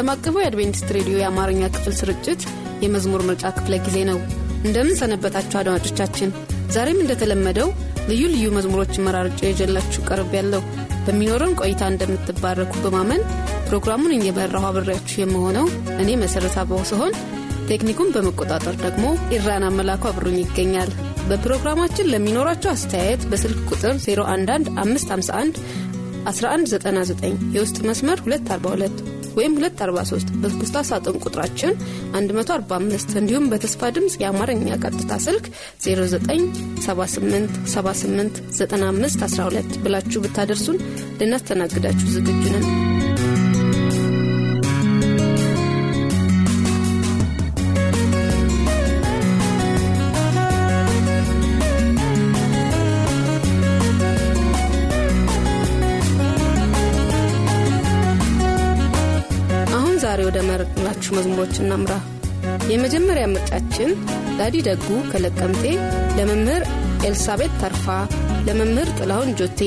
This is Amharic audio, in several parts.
ዓለም አቀፉ የአድቬንቲስት ሬዲዮ የአማርኛ ክፍል ስርጭት የመዝሙር ምርጫ ክፍለ ጊዜ ነው። እንደምን ሰነበታችሁ አድማጮቻችን። ዛሬም እንደተለመደው ልዩ ልዩ መዝሙሮችን መራርጬ ይዤላችሁ ቀርብ ያለው በሚኖረን ቆይታ እንደምትባረኩ በማመን ፕሮግራሙን እየመራሁ አብሬያችሁ የምሆነው እኔ መሠረት አበው ሲሆን ቴክኒኩን በመቆጣጠር ደግሞ ኢራን አመላኩ አብሩኝ ይገኛል። በፕሮግራማችን ለሚኖራቸው አስተያየት በስልክ ቁጥር 011551 1199 የውስጥ መስመር 242 ወይም 243 በፖስታ ሳጥን ቁጥራችን 145 እንዲሁም በተስፋ ድምፅ የአማርኛ ቀጥታ ስልክ 0978789512 ብላችሁ ብታደርሱን ልናስተናግዳችሁ ዝግጁ ነን። መዝሙሮች እናምራ። የመጀመሪያ ምርጫችን ዳዲ ደጉ ከለቀምቴ ለመምህር ኤልሳቤት ተርፋ፣ ለመምህር ጥላሁን ጆቴ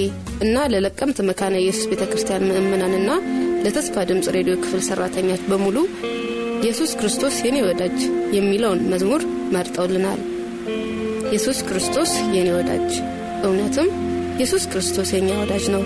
እና ለለቀምት መካነ ኢየሱስ ቤተ ክርስቲያን ምእመናንና ለተስፋ ድምፅ ሬዲዮ ክፍል ሰራተኞች በሙሉ ኢየሱስ ክርስቶስ የኔ ወዳጅ የሚለውን መዝሙር መርጠውልናል። ኢየሱስ ክርስቶስ የኔ ወዳጅ፣ እውነትም ኢየሱስ ክርስቶስ የኛ ወዳጅ ነው።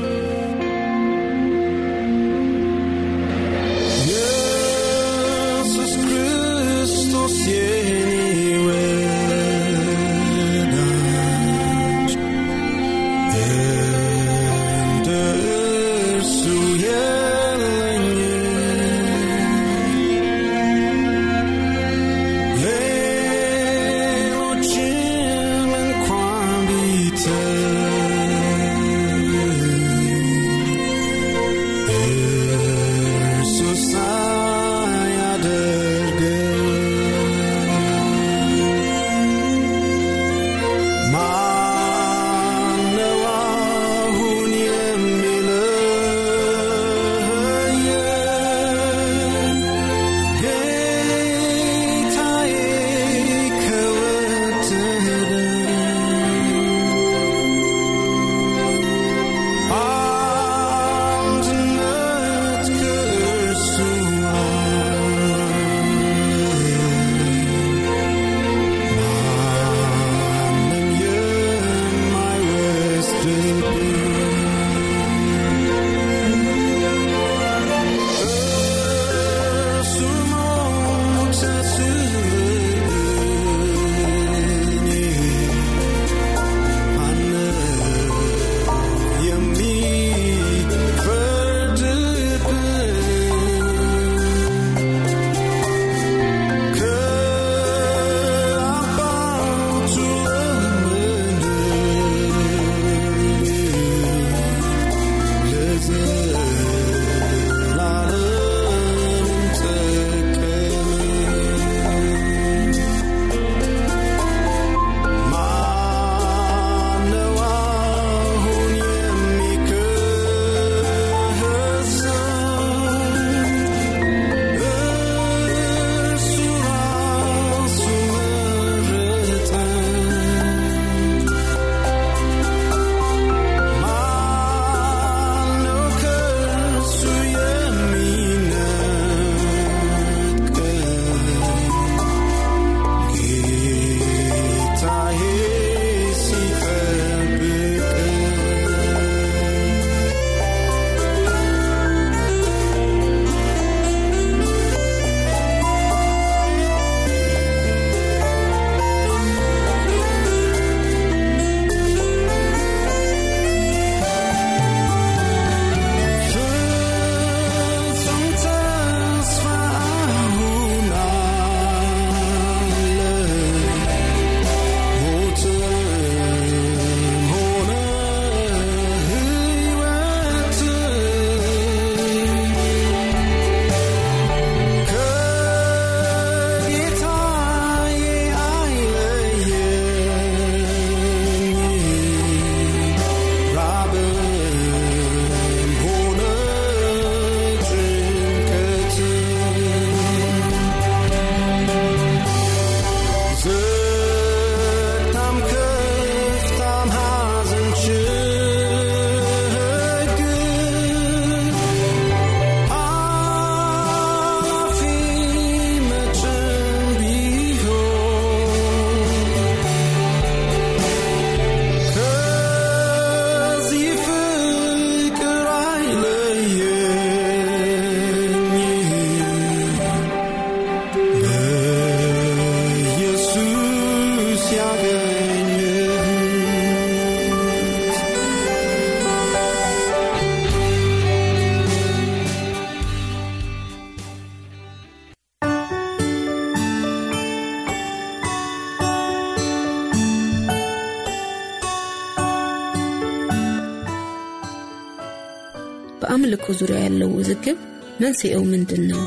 ዙሪያ ያለው ውዝግብ መንስኤው ምንድን ነው?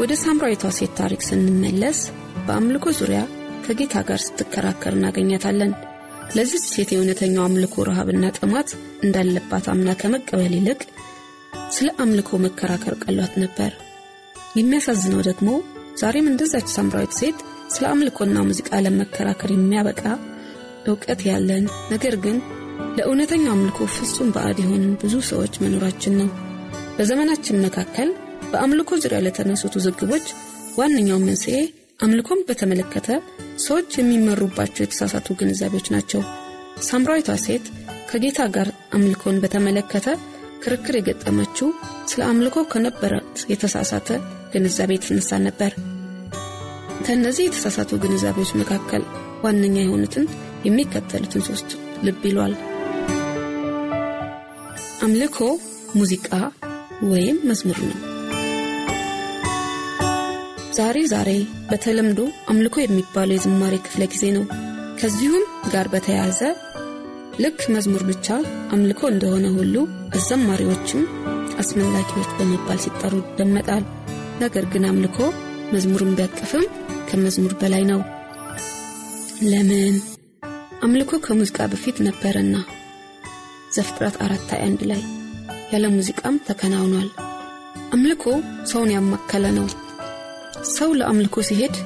ወደ ሳምራዊቷ ሴት ታሪክ ስንመለስ በአምልኮ ዙሪያ ከጌታ ጋር ስትከራከር እናገኛታለን። ለዚህ ሴት የእውነተኛው አምልኮ ረሃብና ጥማት እንዳለባት አምና ከመቀበል ይልቅ ስለ አምልኮ መከራከር ቀሏት ነበር። የሚያሳዝነው ደግሞ ዛሬም እንደዛች ሳምራዊት ሴት ስለ አምልኮና ሙዚቃ ለመከራከር የሚያበቃ እውቀት ያለን ነገር ግን ለእውነተኛው አምልኮ ፍጹም ባዕድ የሆንን ብዙ ሰዎች መኖራችን ነው። በዘመናችን መካከል በአምልኮ ዙሪያ ለተነሱት ውዝግቦች ዋነኛው መንስኤ አምልኮን በተመለከተ ሰዎች የሚመሩባቸው የተሳሳቱ ግንዛቤዎች ናቸው። ሳምራዊቷ ሴት ከጌታ ጋር አምልኮን በተመለከተ ክርክር የገጠመችው ስለ አምልኮ ከነበረት የተሳሳተ ግንዛቤ የተነሳ ነበር። ከእነዚህ የተሳሳቱ ግንዛቤዎች መካከል ዋነኛ የሆኑትን የሚከተሉትን ሶስት ልብ ይሏል። አምልኮ ሙዚቃ ወይም መዝሙር ነው። ዛሬ ዛሬ በተለምዶ አምልኮ የሚባለው የዝማሬ ክፍለ ጊዜ ነው። ከዚሁም ጋር በተያያዘ ልክ መዝሙር ብቻ አምልኮ እንደሆነ ሁሉ አዘማሪዎችም አስመላኪዎች በመባል ሲጠሩ ይደመጣል። ነገር ግን አምልኮ መዝሙርን ቢያቅፍም ከመዝሙር በላይ ነው። ለምን? አምልኮ ከሙዚቃ በፊት ነበረና ዘፍጥረት አራት አንድ ላይ ያለ ሙዚቃም ተከናውኗል። አምልኮ ሰውን ያማከለ ነው። ሰው ለአምልኮ ሲሄድ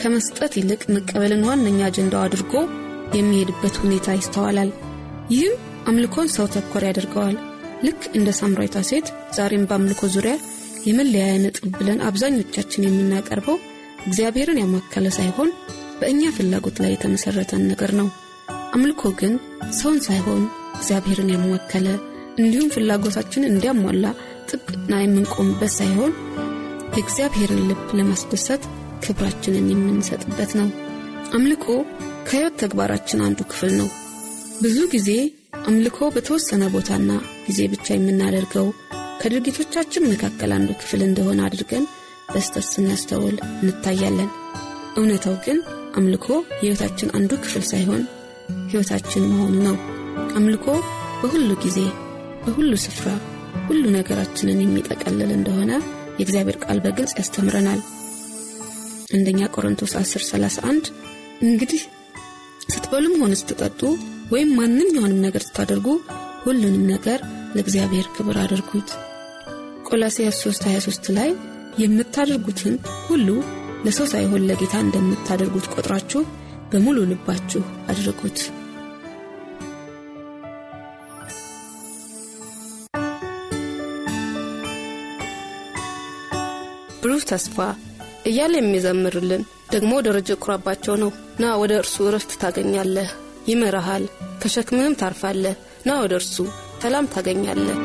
ከመስጠት ይልቅ መቀበልን ዋነኛ አጀንዳው አድርጎ የሚሄድበት ሁኔታ ይስተዋላል። ይህም አምልኮን ሰው ተኮር ያደርገዋል። ልክ እንደ ሳምራዊቷ ሴት ዛሬም በአምልኮ ዙሪያ የመለያያ ነጥብ ብለን አብዛኞቻችን የምናቀርበው እግዚአብሔርን ያማከለ ሳይሆን በእኛ ፍላጎት ላይ የተመሠረተን ነገር ነው። አምልኮ ግን ሰውን ሳይሆን እግዚአብሔርን ያማከለ እንዲሁም ፍላጎታችን እንዲያሟላ ጥብቅና የምንቆምበት ሳይሆን የእግዚአብሔርን ልብ ለማስደሰት ክብራችንን የምንሰጥበት ነው። አምልኮ ከሕይወት ተግባራችን አንዱ ክፍል ነው። ብዙ ጊዜ አምልኮ በተወሰነ ቦታና ጊዜ ብቻ የምናደርገው ከድርጊቶቻችን መካከል አንዱ ክፍል እንደሆነ አድርገን በስተት ስናስተውል እንታያለን። እውነታው ግን አምልኮ የሕይወታችን አንዱ ክፍል ሳይሆን ሕይወታችን መሆኑ ነው። አምልኮ በሁሉ ጊዜ፣ በሁሉ ስፍራ፣ ሁሉ ነገራችንን የሚጠቀልል እንደሆነ የእግዚአብሔር ቃል በግልጽ ያስተምረናል። አንደኛ ቆሮንቶስ 10 31 እንግዲህ ስትበሉም ሆነ ስትጠጡ ወይም ማንኛውንም ነገር ስታደርጉ ሁሉንም ነገር ለእግዚአብሔር ክብር አድርጉት። ቆላስያስ 3 23 ላይ የምታደርጉትን ሁሉ ለሰው ሳይሆን ለጌታ እንደምታደርጉት ቆጥራችሁ በሙሉ ልባችሁ አድርጉት። ብሩህ ተስፋ እያለ የሚዘምርልን ደግሞ ደረጀ ኩራባቸው ነው። ና ወደ እርሱ እረፍት ታገኛለህ፣ ይመራሃል፣ ከሸክምህም ታርፋለህ። ና ወደ እርሱ ሰላም ታገኛለህ።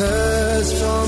ተስፋ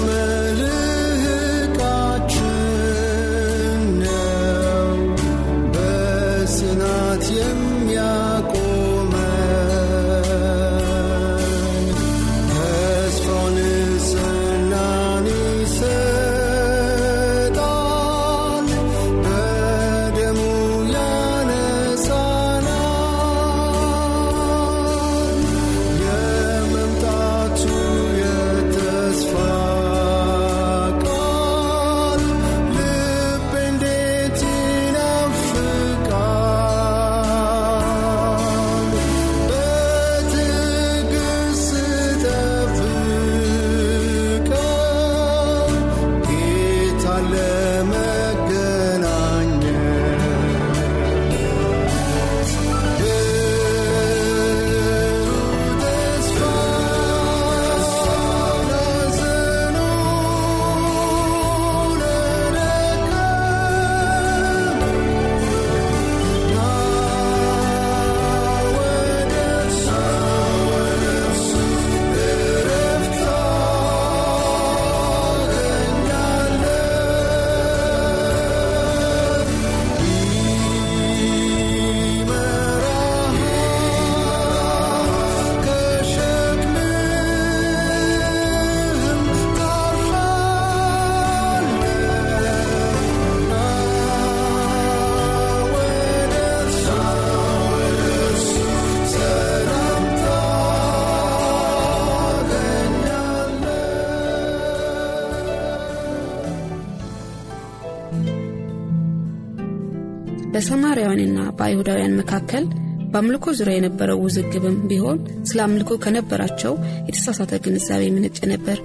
በሰማርያውያንና በአይሁዳውያን መካከል በአምልኮ ዙሪያ የነበረው ውዝግብም ቢሆን ስለ አምልኮ ከነበራቸው የተሳሳተ ግንዛቤ ምንጭ ነበር።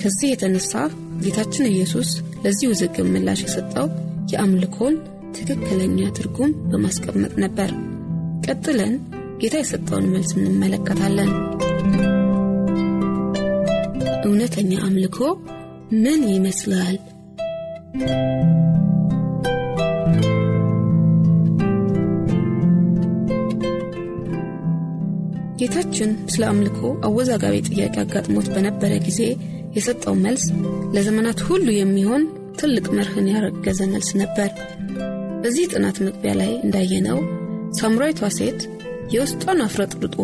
ከዚህ የተነሳ ጌታችን ኢየሱስ ለዚህ ውዝግብ ምላሽ የሰጠው የአምልኮን ትክክለኛ ትርጉም በማስቀመጥ ነበር። ቀጥለን ጌታ የሰጠውን መልስ እንመለከታለን። እውነተኛ አምልኮ ምን ይመስላል ጌታችን ስለ አምልኮ አወዛጋቢ ጥያቄ አጋጥሞት በነበረ ጊዜ የሰጠው መልስ ለዘመናት ሁሉ የሚሆን ትልቅ መርህን ያረገዘ መልስ ነበር። በዚህ ጥናት መግቢያ ላይ እንዳየነው ሳምራዊቷ ሴት የውስጧን አፍረጥርጦ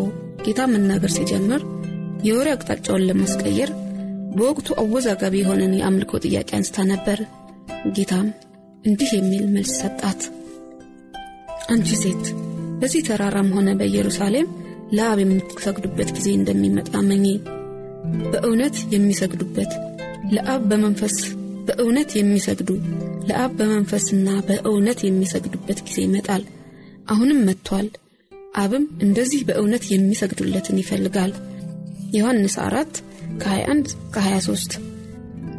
ጌታ መናገር ሲጀምር የወሬ አቅጣጫውን ለማስቀየር በወቅቱ አወዛጋቢ የሆነን የአምልኮ ጥያቄ አንስታ ነበር። ጌታም እንዲህ የሚል መልስ ሰጣት። አንቺ ሴት በዚህ ተራራም ሆነ በኢየሩሳሌም ለአብ የምትሰግዱበት ጊዜ እንደሚመጣ መኚ በእውነት የሚሰግዱበት ለአብ በመንፈስ በእውነት የሚሰግዱ ለአብ በመንፈስና በእውነት የሚሰግዱበት ጊዜ ይመጣል። አሁንም መጥቷል። አብም እንደዚህ በእውነት የሚሰግዱለትን ይፈልጋል። ዮሐንስ 4 ከ21 ከ23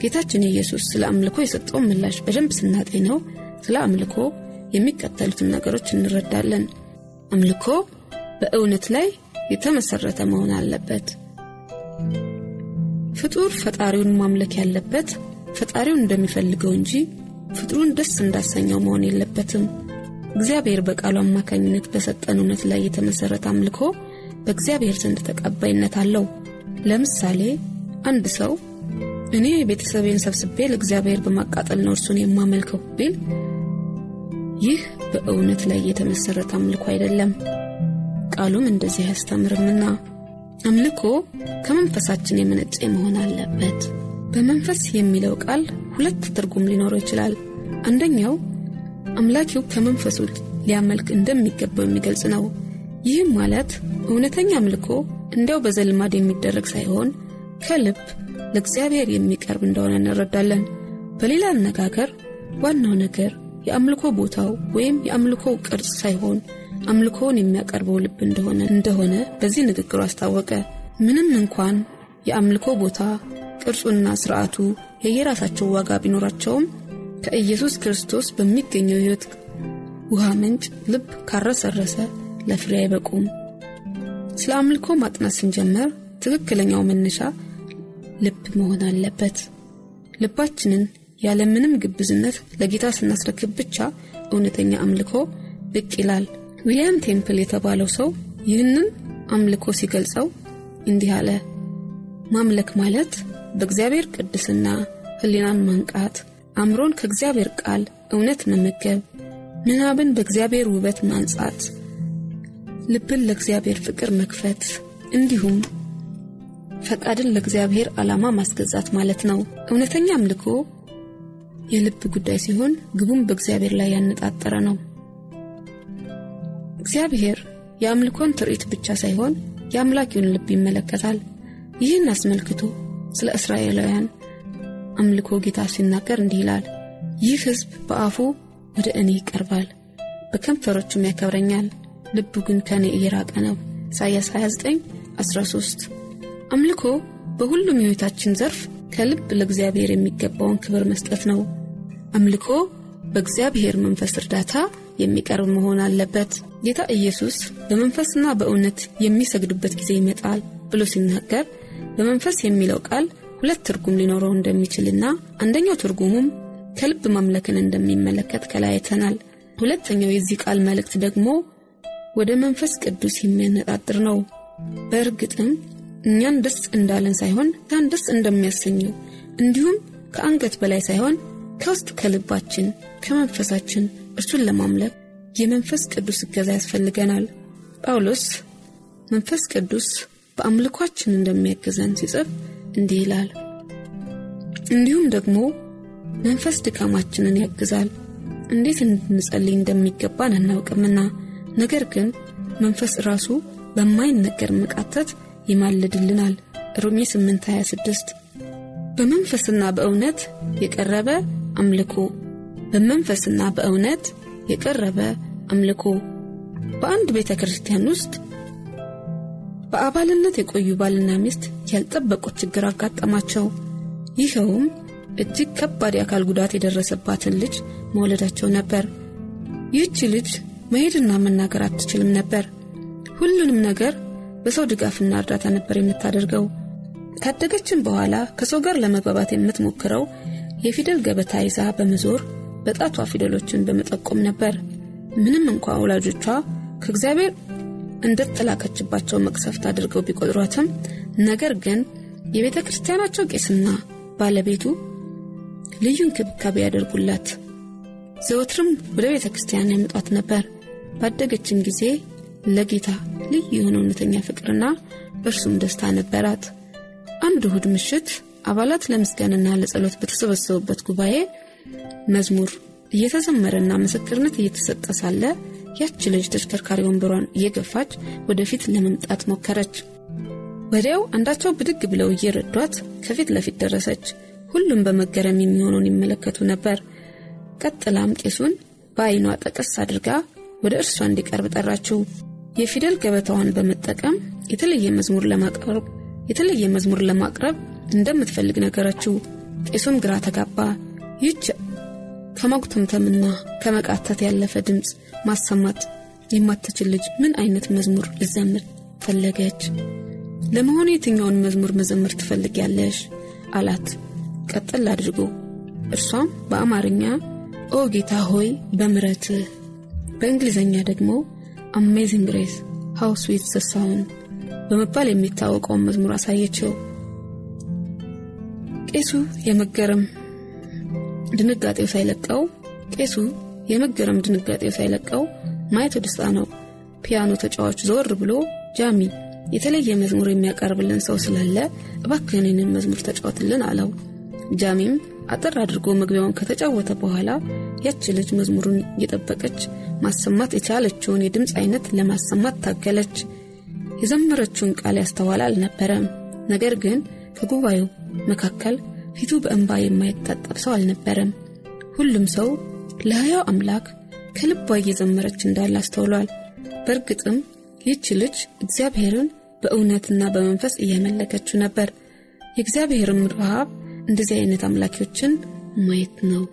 ጌታችን ኢየሱስ ስለ አምልኮ የሰጠውን ምላሽ በደንብ ስናጤነው ስለ አምልኮ የሚከተሉትን ነገሮች እንረዳለን። አምልኮ በእውነት ላይ የተመሰረተ መሆን አለበት። ፍጡር ፈጣሪውን ማምለክ ያለበት ፈጣሪውን እንደሚፈልገው እንጂ ፍጡሩን ደስ እንዳሰኘው መሆን የለበትም። እግዚአብሔር በቃሉ አማካኝነት በሰጠን እውነት ላይ የተመሠረተ አምልኮ በእግዚአብሔር ዘንድ ተቀባይነት አለው። ለምሳሌ አንድ ሰው እኔ ቤተሰቤን ሰብስቤ ለእግዚአብሔር በማቃጠል ነው እርሱን የማመልከው ቢል ይህ በእውነት ላይ የተመሠረተ አምልኮ አይደለም ቃሉም እንደዚህ አያስተምርምና አምልኮ ከመንፈሳችን የመነጨ መሆን አለበት። በመንፈስ የሚለው ቃል ሁለት ትርጉም ሊኖረው ይችላል። አንደኛው አምላኪው ከመንፈሱ ሊያመልክ እንደሚገባው የሚገልጽ ነው። ይህም ማለት እውነተኛ አምልኮ እንዲያው በዘልማድ የሚደረግ ሳይሆን ከልብ ለእግዚአብሔር የሚቀርብ እንደሆነ እንረዳለን። በሌላ አነጋገር ዋናው ነገር የአምልኮ ቦታው ወይም የአምልኮው ቅርጽ ሳይሆን አምልኮውን የሚያቀርበው ልብ እንደሆነ እንደሆነ በዚህ ንግግሩ አስታወቀ። ምንም እንኳን የአምልኮ ቦታ ቅርጹና ስርዓቱ የየራሳቸው ዋጋ ቢኖራቸውም ከኢየሱስ ክርስቶስ በሚገኘው ሕይወት ውሃ ምንጭ ልብ ካረሰረሰ ለፍሬ አይበቁም። ስለ አምልኮ ማጥናት ስንጀመር ትክክለኛው መነሻ ልብ መሆን አለበት። ልባችንን ያለምንም ግብዝነት ለጌታ ስናስረክብ ብቻ እውነተኛ አምልኮ ብቅ ይላል ዊልያም ቴምፕል የተባለው ሰው ይህንን አምልኮ ሲገልጸው እንዲህ አለ ማምለክ ማለት በእግዚአብሔር ቅድስና ሕሊናን ማንቃት፣ አእምሮን ከእግዚአብሔር ቃል እውነት መመገብ፣ ምናብን በእግዚአብሔር ውበት ማንጻት፣ ልብን ለእግዚአብሔር ፍቅር መክፈት እንዲሁም ፈቃድን ለእግዚአብሔር ዓላማ ማስገዛት ማለት ነው። እውነተኛ አምልኮ የልብ ጉዳይ ሲሆን ግቡም በእግዚአብሔር ላይ ያነጣጠረ ነው። እግዚአብሔር የአምልኮን ትርኢት ብቻ ሳይሆን የአምላኪውን ልብ ይመለከታል። ይህን አስመልክቶ ስለ እስራኤላውያን አምልኮ ጌታ ሲናገር እንዲህ ይላል፣ ይህ ሕዝብ በአፉ ወደ እኔ ይቀርባል፣ በከንፈሮቹም ያከብረኛል፣ ልቡ ግን ከእኔ እየራቀ ነው። ኢሳይያስ 29 13 አምልኮ በሁሉም ሕይወታችን ዘርፍ ከልብ ለእግዚአብሔር የሚገባውን ክብር መስጠት ነው። አምልኮ በእግዚአብሔር መንፈስ እርዳታ የሚቀርብ መሆን አለበት። ጌታ ኢየሱስ በመንፈስና በእውነት የሚሰግዱበት ጊዜ ይመጣል ብሎ ሲናገር በመንፈስ የሚለው ቃል ሁለት ትርጉም ሊኖረው እንደሚችልና አንደኛው ትርጉሙም ከልብ ማምለክን እንደሚመለከት ከላይ አይተናል። ሁለተኛው የዚህ ቃል መልእክት ደግሞ ወደ መንፈስ ቅዱስ የሚያነጣጥር ነው። በእርግጥም እኛን ደስ እንዳለን ሳይሆን ያን ደስ እንደሚያሰኘው እንዲሁም ከአንገት በላይ ሳይሆን ከውስጥ ከልባችን ከመንፈሳችን እርሱን ለማምለክ የመንፈስ ቅዱስ እገዛ ያስፈልገናል። ጳውሎስ መንፈስ ቅዱስ በአምልኳችን እንደሚያግዘን ሲጽፍ እንዲህ ይላል፣ እንዲሁም ደግሞ መንፈስ ድካማችንን ያግዛል። እንዴት እንድንጸልይ እንደሚገባን አናውቅምና፣ ነገር ግን መንፈስ ራሱ በማይነገር መቃተት ይማልድልናል። ሮሜ 826 በመንፈስና በእውነት የቀረበ አምልኮ በመንፈስና በእውነት የቀረበ አምልኮ በአንድ ቤተ ክርስቲያን ውስጥ በአባልነት የቆዩ ባልና ሚስት ያልጠበቁት ችግር አጋጠማቸው። ይኸውም እጅግ ከባድ የአካል ጉዳት የደረሰባትን ልጅ መውለዳቸው ነበር። ይህች ልጅ መሄድና መናገር አትችልም ነበር። ሁሉንም ነገር በሰው ድጋፍና እርዳታ ነበር የምታደርገው። ካደገችን በኋላ ከሰው ጋር ለመግባባት የምትሞክረው የፊደል ገበታ ይዛ በመዞር በጣቷ ፊደሎችን በመጠቆም ነበር። ምንም እንኳ ወላጆቿ ከእግዚአብሔር እንደተላከችባቸው መቅሰፍት አድርገው ቢቆጥሯትም ነገር ግን የቤተ ክርስቲያናቸው ቄስና ባለቤቱ ልዩ እንክብካቤ ያደርጉላት፣ ዘወትርም ወደ ቤተ ክርስቲያን ያመጧት ነበር። ባደገችም ጊዜ ለጌታ ልዩ የሆነ እውነተኛ ፍቅርና በእርሱም ደስታ ነበራት። አንድ እሁድ ምሽት አባላት ለምስጋንና ለጸሎት በተሰበሰቡበት ጉባኤ መዝሙር እየተዘመረና ምስክርነት እየተሰጠ ሳለ ያች ልጅ ተሽከርካሪ ወንበሯን እየገፋች ወደፊት ለመምጣት ሞከረች። ወዲያው አንዳቸው ብድግ ብለው እየረዷት ከፊት ለፊት ደረሰች። ሁሉም በመገረም የሚሆነውን ይመለከቱ ነበር። ቀጥላም ቄሱን በዐይኗ ጠቀስ አድርጋ ወደ እርሷ እንዲቀርብ ጠራችው። የፊደል ገበታዋን በመጠቀም የተለየ መዝሙር ለማቅረብ የተለየ መዝሙር ለማቅረብ እንደምትፈልግ ነገረችው። ቄሱም ግራ ተጋባ። ይህች ከማጉተምተምና ከመቃተት ያለፈ ድምፅ ማሰማት የማትችል ልጅ ምን አይነት መዝሙር ልዘምር ፈለገች? ለመሆኑ የትኛውን መዝሙር መዘመር ትፈልጊያለሽ? አላት ቀጠል አድርጎ። እርሷም በአማርኛ ኦ ጌታ ሆይ በምረትህ፣ በእንግሊዝኛ ደግሞ Amazing Grace how sweet the በመባል የሚታወቀውን መዝሙር አሳየችው። ቄሱ የመገረም ድንጋጤው ሳይለቀው ቄሱ የመገረም ድንጋጤው ሳይለቀው ማየት ደስታ ነው። ፒያኖ ተጫዋች ዘወር ብሎ ጃሚ የተለየ መዝሙር የሚያቀርብልን ሰው ስላለ እባክህን ይህንን መዝሙር ተጫወትልን አለው። ጃሚም አጠር አድርጎ መግቢያውን ከተጫወተ በኋላ ያች ልጅ መዝሙሩን እየጠበቀች ማሰማት የቻለችውን የድምፅ አይነት ለማሰማት ታገለች። የዘመረችውን ቃል ያስተዋለ አልነበረም። ነገር ግን ከጉባኤው መካከል ፊቱ በእንባ የማይታጠብ ሰው አልነበረም። ሁሉም ሰው ለሕያው አምላክ ከልቧ እየዘመረች እንዳለ አስተውሏል። በእርግጥም ይህች ልጅ እግዚአብሔርን በእውነትና በመንፈስ እያመለከችው ነበር። የእግዚአብሔርም ረሃብ እንደዚህ አይነት አምላኪዎችን ማየት ነው።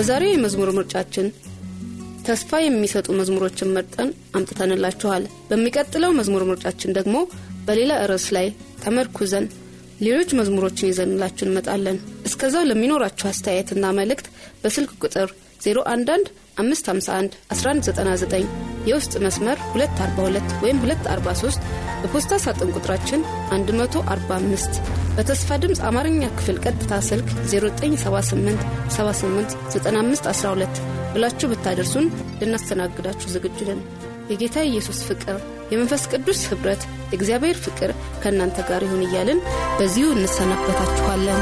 በዛሬው የመዝሙር ምርጫችን ተስፋ የሚሰጡ መዝሙሮችን መርጠን አምጥተንላችኋል። በሚቀጥለው መዝሙር ምርጫችን ደግሞ በሌላ ርዕስ ላይ ተመርኩዘን ሌሎች መዝሙሮችን ይዘንላችሁ እንመጣለን። እስከዛው ለሚኖራችሁ አስተያየትና መልእክት በስልክ ቁጥር 011 551 1199 የውስጥ መስመር 242 ወይም 243 በፖስታ ሳጥን ቁጥራችን 145 በተስፋ ድምፅ አማርኛ ክፍል ቀጥታ ስልክ 0978 78 9512 ብላችሁ ብታደርሱን ልናስተናግዳችሁ ዝግጁ ነን። የጌታ ኢየሱስ ፍቅር የመንፈስ ቅዱስ ኅብረት የእግዚአብሔር ፍቅር ከእናንተ ጋር ይሁን እያልን በዚሁ እንሰናበታችኋለን